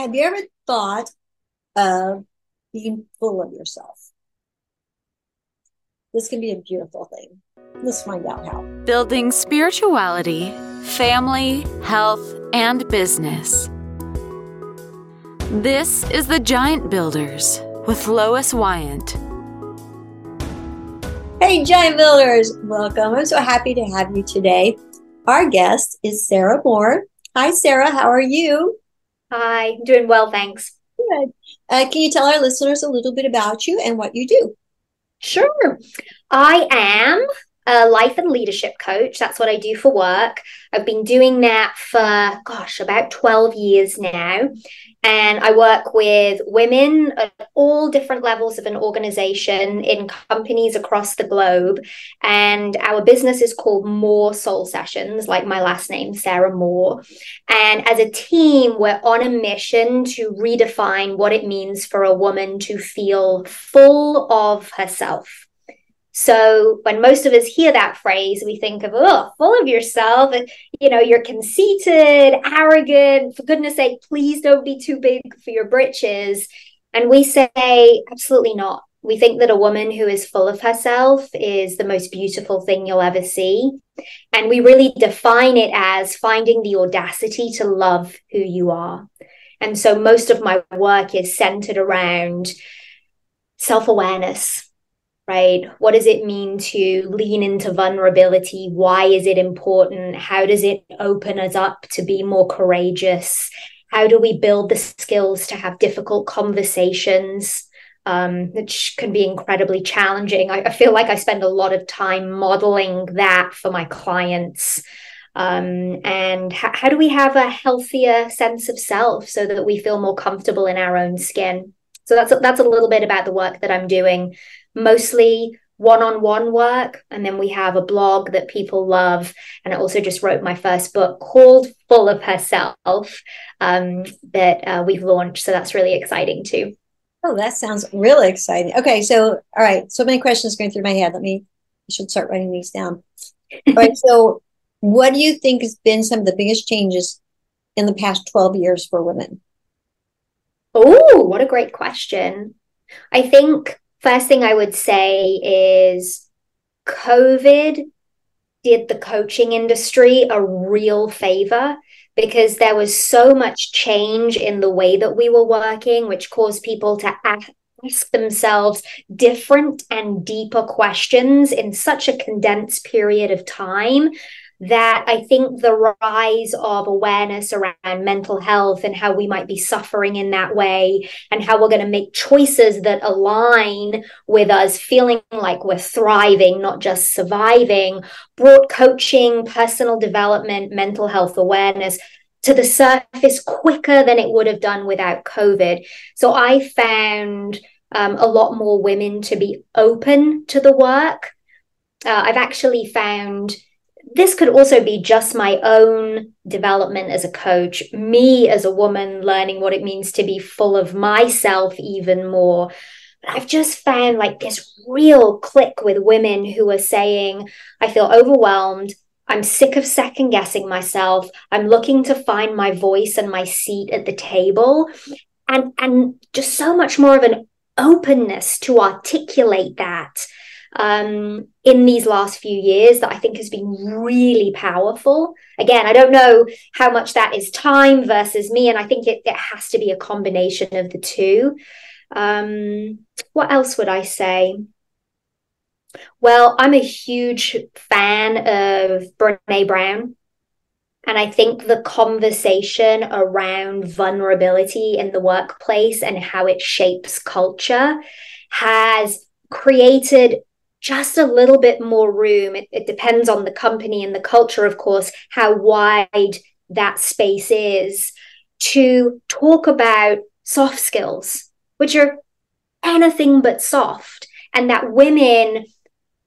Have you ever thought of being full of yourself? This can be a beautiful thing. Let's find out how. Building spirituality, family, health, and business. This is the Giant Builders with Lois Wyant. Hey, Giant Builders, welcome. I'm so happy to have you today. Our guest is Sarah Moore. Hi, Sarah. How are you? Hi, doing well, thanks. Good. Uh, can you tell our listeners a little bit about you and what you do? Sure. I am a life and leadership coach. That's what I do for work. I've been doing that for, gosh, about 12 years now. And I work with women at all different levels of an organization in companies across the globe. And our business is called Moore Soul Sessions, like my last name, Sarah Moore. And as a team, we're on a mission to redefine what it means for a woman to feel full of herself so when most of us hear that phrase, we think of, oh, full of yourself. You know, you're conceited, arrogant. For goodness sake, please don't be too big for your britches. And we say, absolutely not. We think that a woman who is full of herself is the most beautiful thing you'll ever see. And we really define it as finding the audacity to love who you are. And so most of my work is centered around self awareness right? What does it mean to lean into vulnerability? Why is it important? How does it open us up to be more courageous? How do we build the skills to have difficult conversations? Um, which can be incredibly challenging. I, I, feel like I spend a lot of time modeling that for my clients. Um, and how do we have a healthier sense of self so that we feel more comfortable in our own skin? So that's that's a little bit about the work that I'm doing mostly one-on-one work and then we have a blog that people love and i also just wrote my first book called full of herself um, that uh, we've launched so that's really exciting too. Oh that sounds really exciting. Okay so all right so many questions going through my head. Let me I should start writing these down. All right so what do you think has been some of the biggest changes in the past 12 years for women? Oh what a great question. I think First thing I would say is COVID did the coaching industry a real favor because there was so much change in the way that we were working, which caused people to ask themselves different and deeper questions in such a condensed period of time that I think the rise of awareness around mental health and how we might be suffering in that way and how we're going to make choices that align with us feeling like we're thriving, not just surviving, brought coaching, personal development, mental health awareness to the surface quicker than it would have done without COVID. So I found um, a lot more women to be open to the work. Uh, I've actually found this could also be just my own development as a coach, me as a woman learning what it means to be full of myself even more. But I've just found like this real click with women who are saying, I feel overwhelmed. I'm sick of second guessing myself. I'm looking to find my voice and my seat at the table. And, and just so much more of an openness to articulate that um, in these last few years that I think has been really powerful. Again, I don't know how much that is time versus me, and I think it, it has to be a combination of the two. Um, what else would I say? Well, I'm a huge fan of Brene Brown. And I think the conversation around vulnerability in the workplace and how it shapes culture has created just a little bit more room. It, it depends on the company and the culture, of course, how wide that space is to talk about soft skills, which are anything but soft, and that women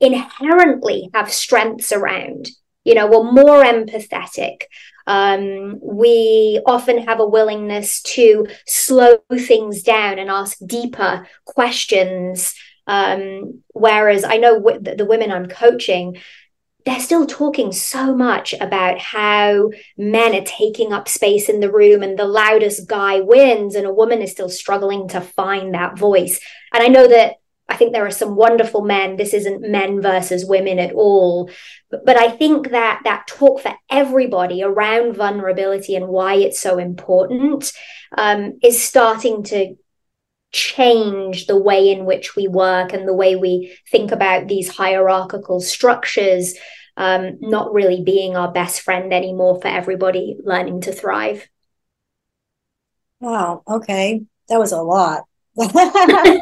inherently have strengths around. You know, we're more empathetic. Um, we often have a willingness to slow things down and ask deeper questions um, whereas I know w- the women I'm coaching, they're still talking so much about how men are taking up space in the room and the loudest guy wins, and a woman is still struggling to find that voice. And I know that I think there are some wonderful men. This isn't men versus women at all. But, I think that that talk for everybody around vulnerability and why it's so important um, is starting to change the way in which we work and the way we think about these hierarchical structures um, not really being our best friend anymore for everybody learning to thrive. Wow. Okay. That was a lot. okay,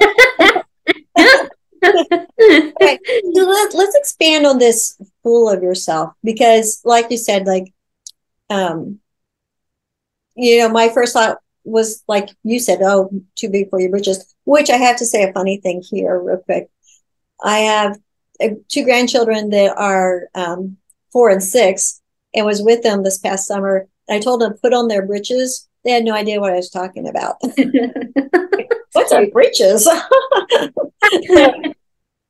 so let, let's expand on this fool of yourself because, like you said, like, um, you know, my first thought was like you said, oh, too big for your britches. Which I have to say a funny thing here, real quick. I have uh, two grandchildren that are um, four and six, and was with them this past summer. I told them put on their britches. They had no idea what I was talking about. What's our britches?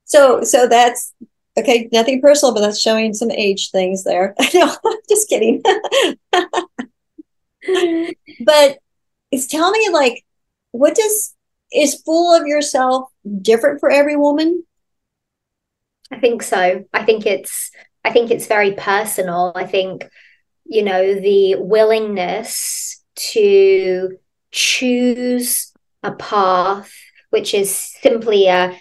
so so that's okay nothing personal but that's showing some age things there no just kidding but it's telling me like what does is full of yourself different for every woman? I think so. I think it's i think it's very personal. I think you know the willingness to choose a path which is simply a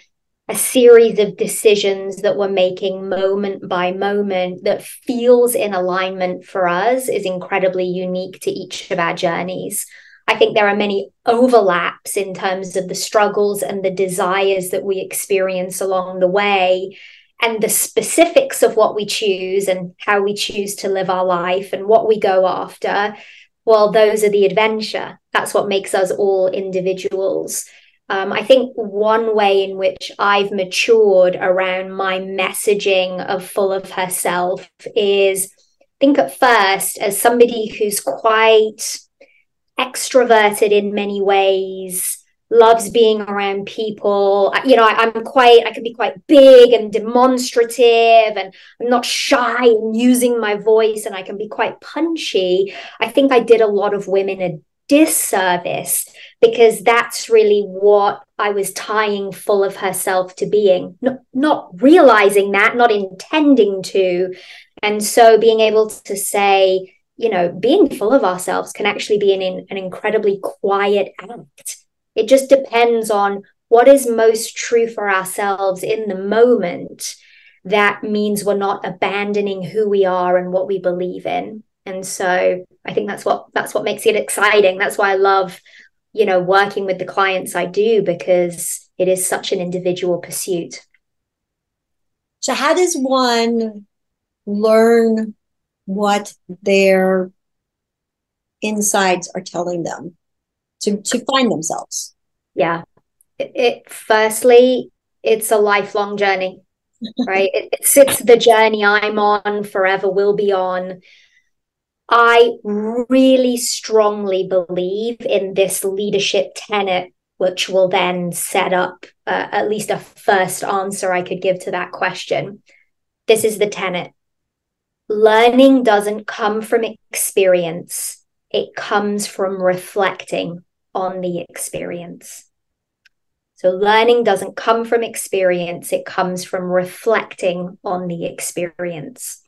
a series of decisions that we're making moment by moment that feels in alignment for us is incredibly unique to each of our journeys. I think there are many overlaps in terms of the struggles and the desires that we experience along the way, and the specifics of what we choose and how we choose to live our life and what we go after. Well, those are the adventure. That's what makes us all individuals. Um, I think one way in which I've matured around my messaging of full of herself is think at first as somebody who's quite extroverted in many ways loves being around people. You know I, am quite i can be quite big and demonstrative and i'm not shy in using my voice and i can be quite punchy. I think i did a lot of women a disservice because that's really what I was tying full of herself to being, not, not realizing that, not intending to. And so being able to say, you know, being full of ourselves can actually be an, an incredibly quiet act. It just depends on what is most true for ourselves in the moment. That means we're not abandoning who we are and what we believe in. And so I think that's what that's what makes it exciting. That's why I love, you know, working with the clients I do because it is such an individual pursuit. So how does one learn what their insides are telling them to to find themselves? Yeah. It, it firstly, it's a lifelong journey, right? it, it's it's the journey I'm on, forever will be on I really strongly believe in this leadership tenet, which will then set up uh, at least a first answer I could give to that question. This is the tenet learning doesn't come from experience, it comes from reflecting on the experience. So, learning doesn't come from experience, it comes from reflecting on the experience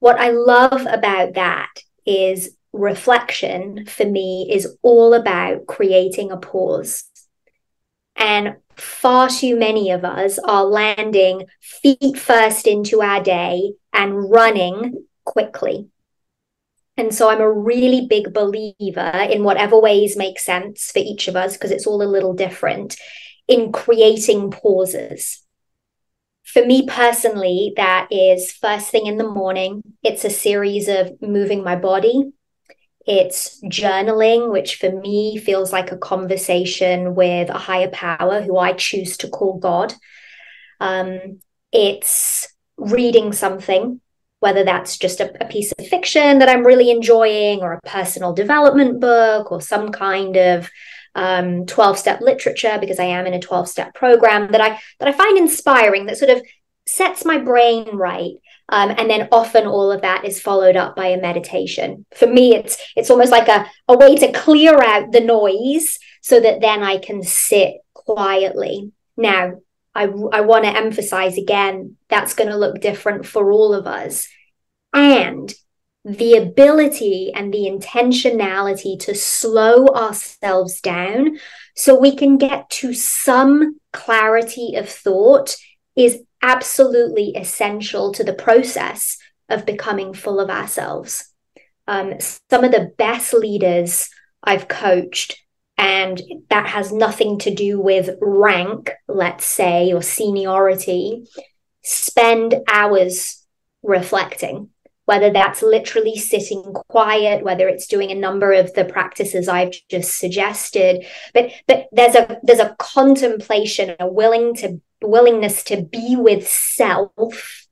what I love about that is reflection for me is all about creating a pause. And far too many of us are landing feet first into our day and running quickly. And so I'm a really big believer in whatever ways make sense for each of us, because it's all a little different, in creating pauses for me personally, that is first thing in the morning. It's a series of moving my body. It's journaling, which for me feels like a conversation with a higher power who I choose to call God. Um, it's reading something, whether that's just a, a piece of fiction that I'm really enjoying, or a personal development book, or some kind of um, 12 step literature because I am in a 12 step program that I that I find inspiring that sort of sets my brain right. Um, and then often all of that is followed up by a meditation. For me, it's it's almost like a, a way to clear out the noise so that then I can sit quietly. Now, I, I want to emphasize again that's going to look different for all of us. And the ability and the intentionality to slow ourselves down so we can get to some clarity of thought is absolutely essential to the process of becoming full of ourselves. Um, some of the best leaders I've coached, and that has nothing to do with rank, let's say, or seniority, spend hours reflecting whether that's literally sitting quiet whether it's doing a number of the practices i've just suggested. But but there's a there's a contemplation a willing to willingness to be with self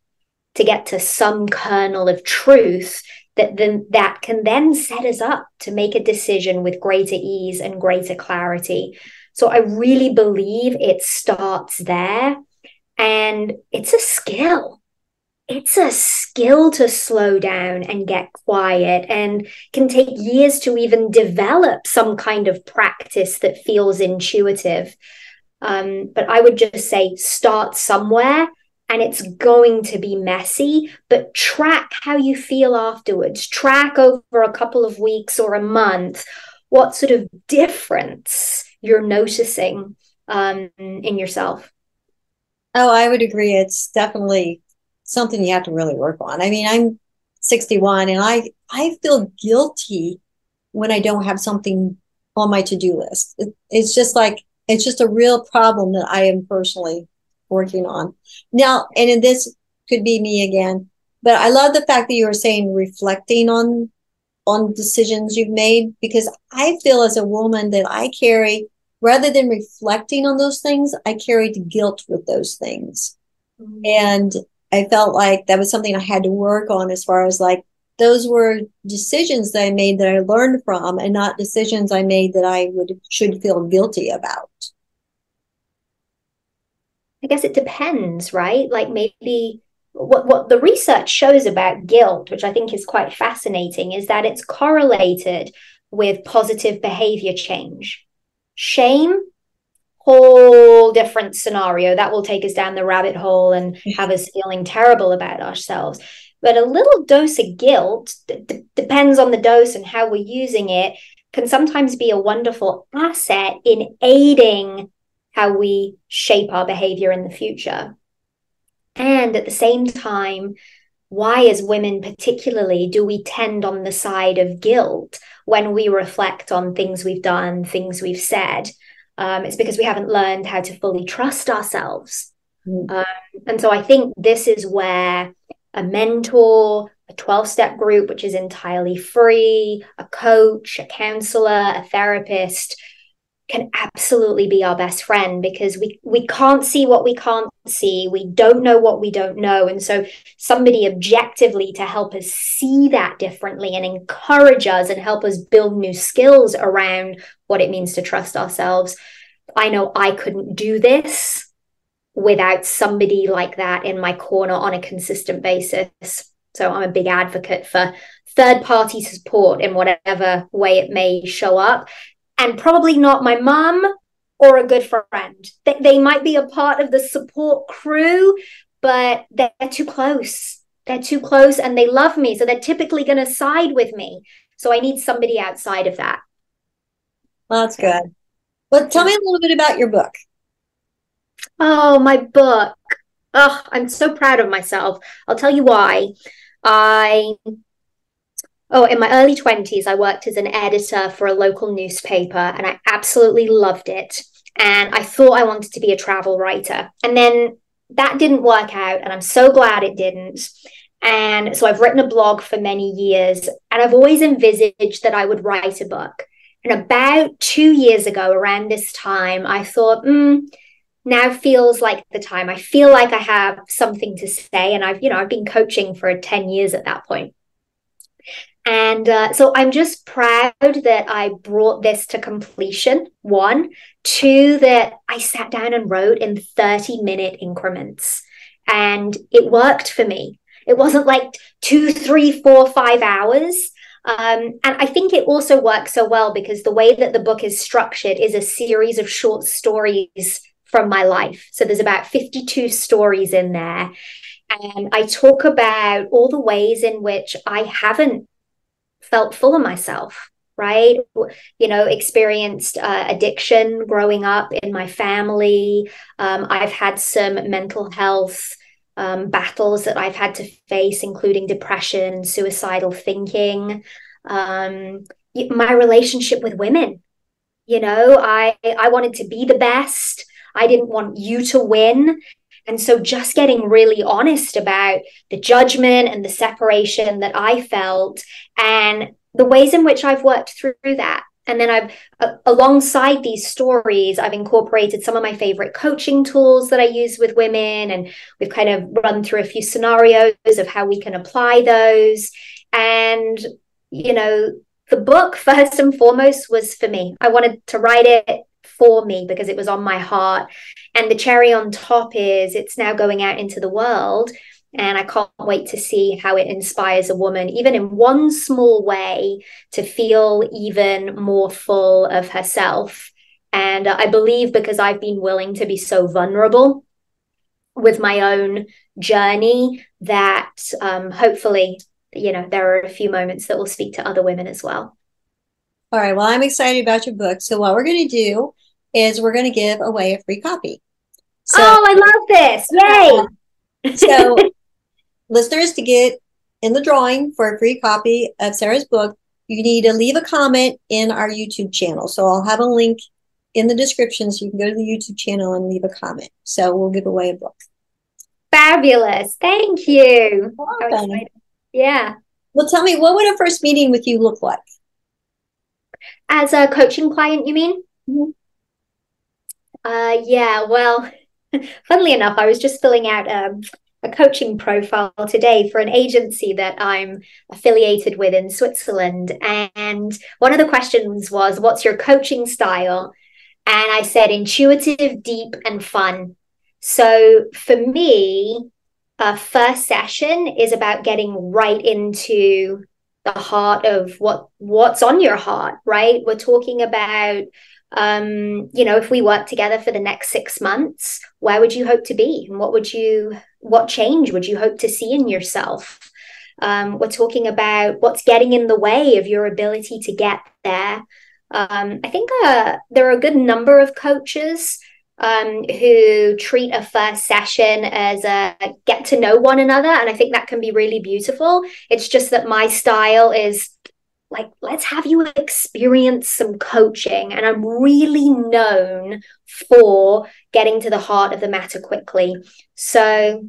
to get to some kernel of truth that then that can then set us up to make a decision with greater ease and greater clarity. So i really believe it starts there. And it's a skill it's a skill to slow down and get quiet and can take years to even develop some kind of practice that feels intuitive. Um, but I would just say start somewhere and it's going to be messy, but track how you feel afterwards. Track over a couple of weeks or a month what sort of difference you're noticing um, in yourself. Oh, I would agree. It's definitely something you have to really work on. I mean, I'm 61 and I I feel guilty when I don't have something on my to-do list. It, it's just like it's just a real problem that I am personally working on. Now, and in this could be me again, but I love the fact that you were saying reflecting on on decisions you've made because I feel as a woman that I carry rather than reflecting on those things, I carried guilt with those things. Mm-hmm. And I felt like that was something I had to work on as far as like those were decisions that I made that I learned from and not decisions I made that I would should feel guilty about. I guess it depends, right? Like maybe what what the research shows about guilt, which I think is quite fascinating, is that it's correlated with positive behavior change. Shame whole different scenario that will take us down the rabbit hole and have us feeling terrible about ourselves. But a little dose of guilt d- depends on the dose and how we're using it can sometimes be a wonderful asset in aiding how we shape our behavior in the future. And at the same time why as women particularly do we tend on the side of guilt when we reflect on things we've done things we've said um, it's because we haven't learned how to fully trust ourselves. Mm. Um, and so I think this is where a mentor, a 12 step group, which is entirely free, a coach, a counselor, a therapist can absolutely be our best friend because we we can't see what we can't see we don't know what we don't know and so somebody objectively to help us see that differently and encourage us and help us build new skills around what it means to trust ourselves. I know I couldn't do this without somebody like that in my corner on a consistent basis. So I'm a big advocate for third party support in whatever way it may show up. And probably not my mum or a good friend. They, they might be a part of the support crew, but they're too close. They're too close and they love me. So they're typically going to side with me. So I need somebody outside of that. Well, that's good. But tell me a little bit about your book. Oh, my book. Oh, I'm so proud of myself. I'll tell you why. I Oh, in my early 20s, I worked as an editor for a local newspaper and I absolutely loved it. And I thought I wanted to be a travel writer. And then that didn't work out. And I'm so glad it didn't. And so I've written a blog for many years and I've always envisaged that I would write a book. And about two years ago, around this time, I thought, mm, now feels like the time. I feel like I have something to say. And I've, you know, I've been coaching for 10 years at that point. And uh, so I'm just proud that I brought this to completion. One, two, that I sat down and wrote in 30 minute increments. and it worked for me. It wasn't like two, three, four, five hours. Um, and I think it also works so well because the way that the book is structured is a series of short stories from my life. So there's about 52 stories in there. And I talk about all the ways in which I haven't felt full of myself, right? You know, experienced uh, addiction growing up in my family. Um, I've had some mental health um, battles that I've had to face, including depression suicidal thinking. Um, my relationship with women. You know, I I wanted to be the best. I didn't want you to win. And so just getting really honest about the judgment and the separation that I felt and the ways in which I've worked through that. And then I've, uh, alongside these stories, I've incorporated some of my favorite coaching tools that I use with women. And we've kind of run through a few scenarios of how we can apply those. And, you know, the book, first and foremost, was for me. I wanted to write it for me because it was on my heart. And the cherry on top is it's now going out into the world. And I can't wait to see how it inspires a woman, even in one small way, to feel even more full of herself. And I believe because I've been willing to be so vulnerable with my own journey that um, hopefully, you know, there are a few moments that will speak to other women as well. All right. Well, I'm excited about your book. So, what we're going to do is we're going to give away a free copy. So, oh, I love this. Yay. so, listeners, to get in the drawing for a free copy of Sarah's book, you need to leave a comment in our YouTube channel. So, I'll have a link in the description so you can go to the YouTube channel and leave a comment. So, we'll give away a book. Fabulous. Thank you. Yeah. Well, tell me, what would a first meeting with you look like? As a coaching client, you mean? Mm-hmm. Uh, yeah, well, funnily enough, I was just filling out um, a coaching profile today for an agency that I'm affiliated with in Switzerland. And one of the questions was, What's your coaching style? And I said, Intuitive, deep, and fun. So for me, a first session is about getting right into the heart of what what's on your heart right we're talking about um, you know, if we work together for the next six months, where would you hope to be? And what would you, what change would you hope to see in yourself? Um, we're talking about what's getting in the way of your ability to get there. Um, I think uh, there are a good number of coaches um, who treat a first session as a get to know one another. And I think that can be really beautiful. It's just that my style is like let's have you experience some coaching. And i'm really known for getting to the heart of the matter quickly. So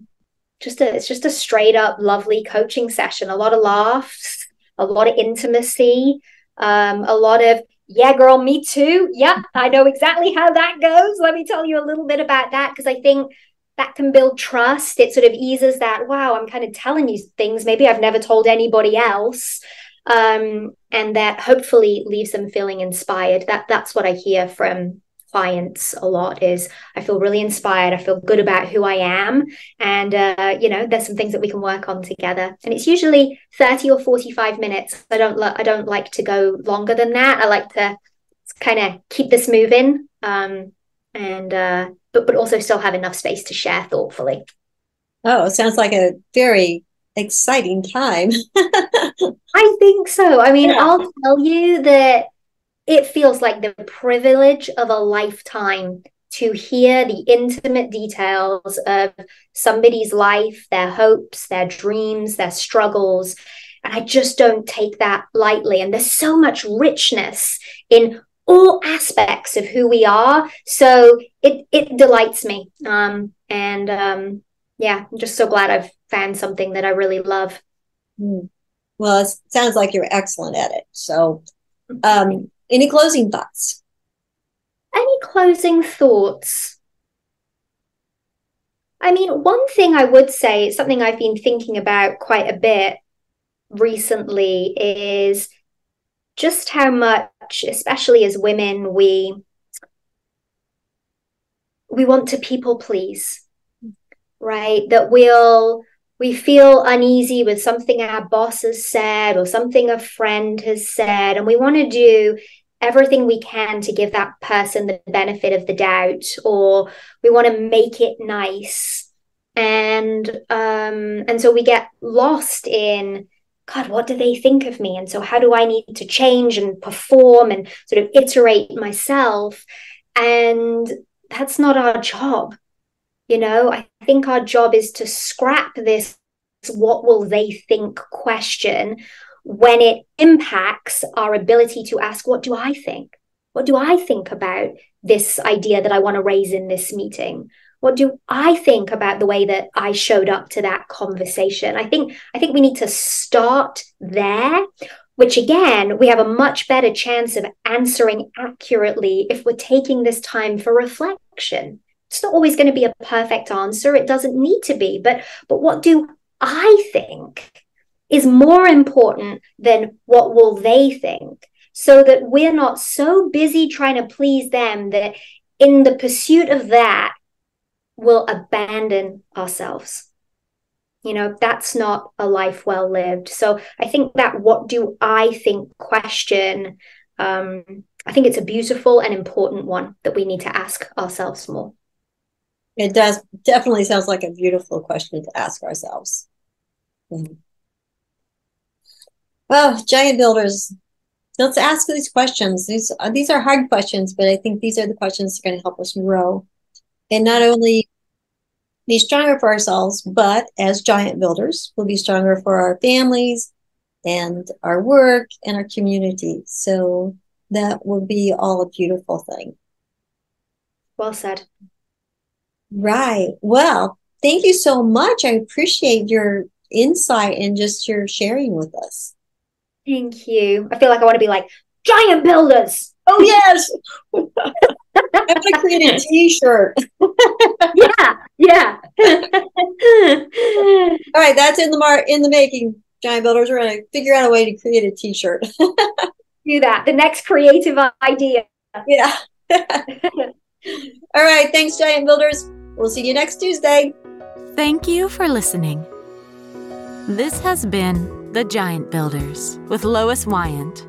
just a it's just a straight up lovely coaching session. A lot of laughs a lot of intimacy um, a lot of yeah girl me too. Yeah i know exactly how that goes. Let me tell you a little bit about that. Because i think that can build trust. It sort of eases that wow i'm kind of telling you things maybe i've never told anybody else um, and that hopefully leaves them feeling inspired. That that's what I hear from clients a lot is I feel really inspired. I feel good about who I am, and uh, you know, there's some things that we can work on together. And it's usually thirty or forty-five minutes. I don't lo- I don't like to go longer than that. I like to kind of keep this moving, um, and uh, but but also still have enough space to share thoughtfully. Oh, sounds like a very exciting time. I think so. I mean, yeah. I'll tell you that it feels like the privilege of a lifetime to hear the intimate details of somebody's life, their hopes, their dreams, their struggles. And I just don't take that lightly. And there's so much richness in all aspects of who we are. So it it delights me. Um, and um, yeah, I'm just so glad I've found something that I really love. Hmm. Well, it sounds like you're excellent at it. So, um, any closing thoughts? Any closing thoughts? I mean, one thing I would say, something I've been thinking about quite a bit recently, is just how much, especially as women, we we want to people please right? That we'll we feel uneasy with something our boss has said or something a friend has said, and we want to do everything we can to give that person the benefit of the doubt, or we want to make it nice. And um, and so we get lost in God, what do they think of me? And so how do I need to change and perform and sort of iterate myself? And that's not our job. You know, I think our job is to scrap this what will they think question when it impacts our ability to ask, what do I think? What do I think about this idea that I want to raise in this meeting? What do I think about the way that I showed up to that conversation? I think I think we need to start there, which again, we have a much better chance of answering accurately if we're taking this time for reflection it's not always going to be a perfect answer it doesn't need to be but but what do i think is more important than what will they think? So that we're not so busy trying to please them that in the pursuit of that we'll abandon ourselves. You know that's not a life well lived. So i think that what do i think question um, i think it's a beautiful and important one that we need to ask ourselves more it does definitely sounds like a beautiful question to ask ourselves. Well, giant builders, let's ask these questions. These uh, these are hard questions, but I think these are the questions that are going to help us grow, and not only be stronger for ourselves, but as giant builders, we'll be stronger for our families and our work and our community. So that will be all a beautiful thing. Well said. Right. Well, thank you so much. I appreciate your insight and just your sharing with us. Thank you. I feel like I want to be like giant builders. Oh yes. I'm gonna create a t-shirt. yeah, yeah. All right, that's in the mar in the making, giant builders. We're gonna figure out a way to create a t-shirt. Do that. The next creative idea. Yeah. All right, thanks, giant builders. We'll see you next Tuesday. Thank you for listening. This has been The Giant Builders with Lois Wyant.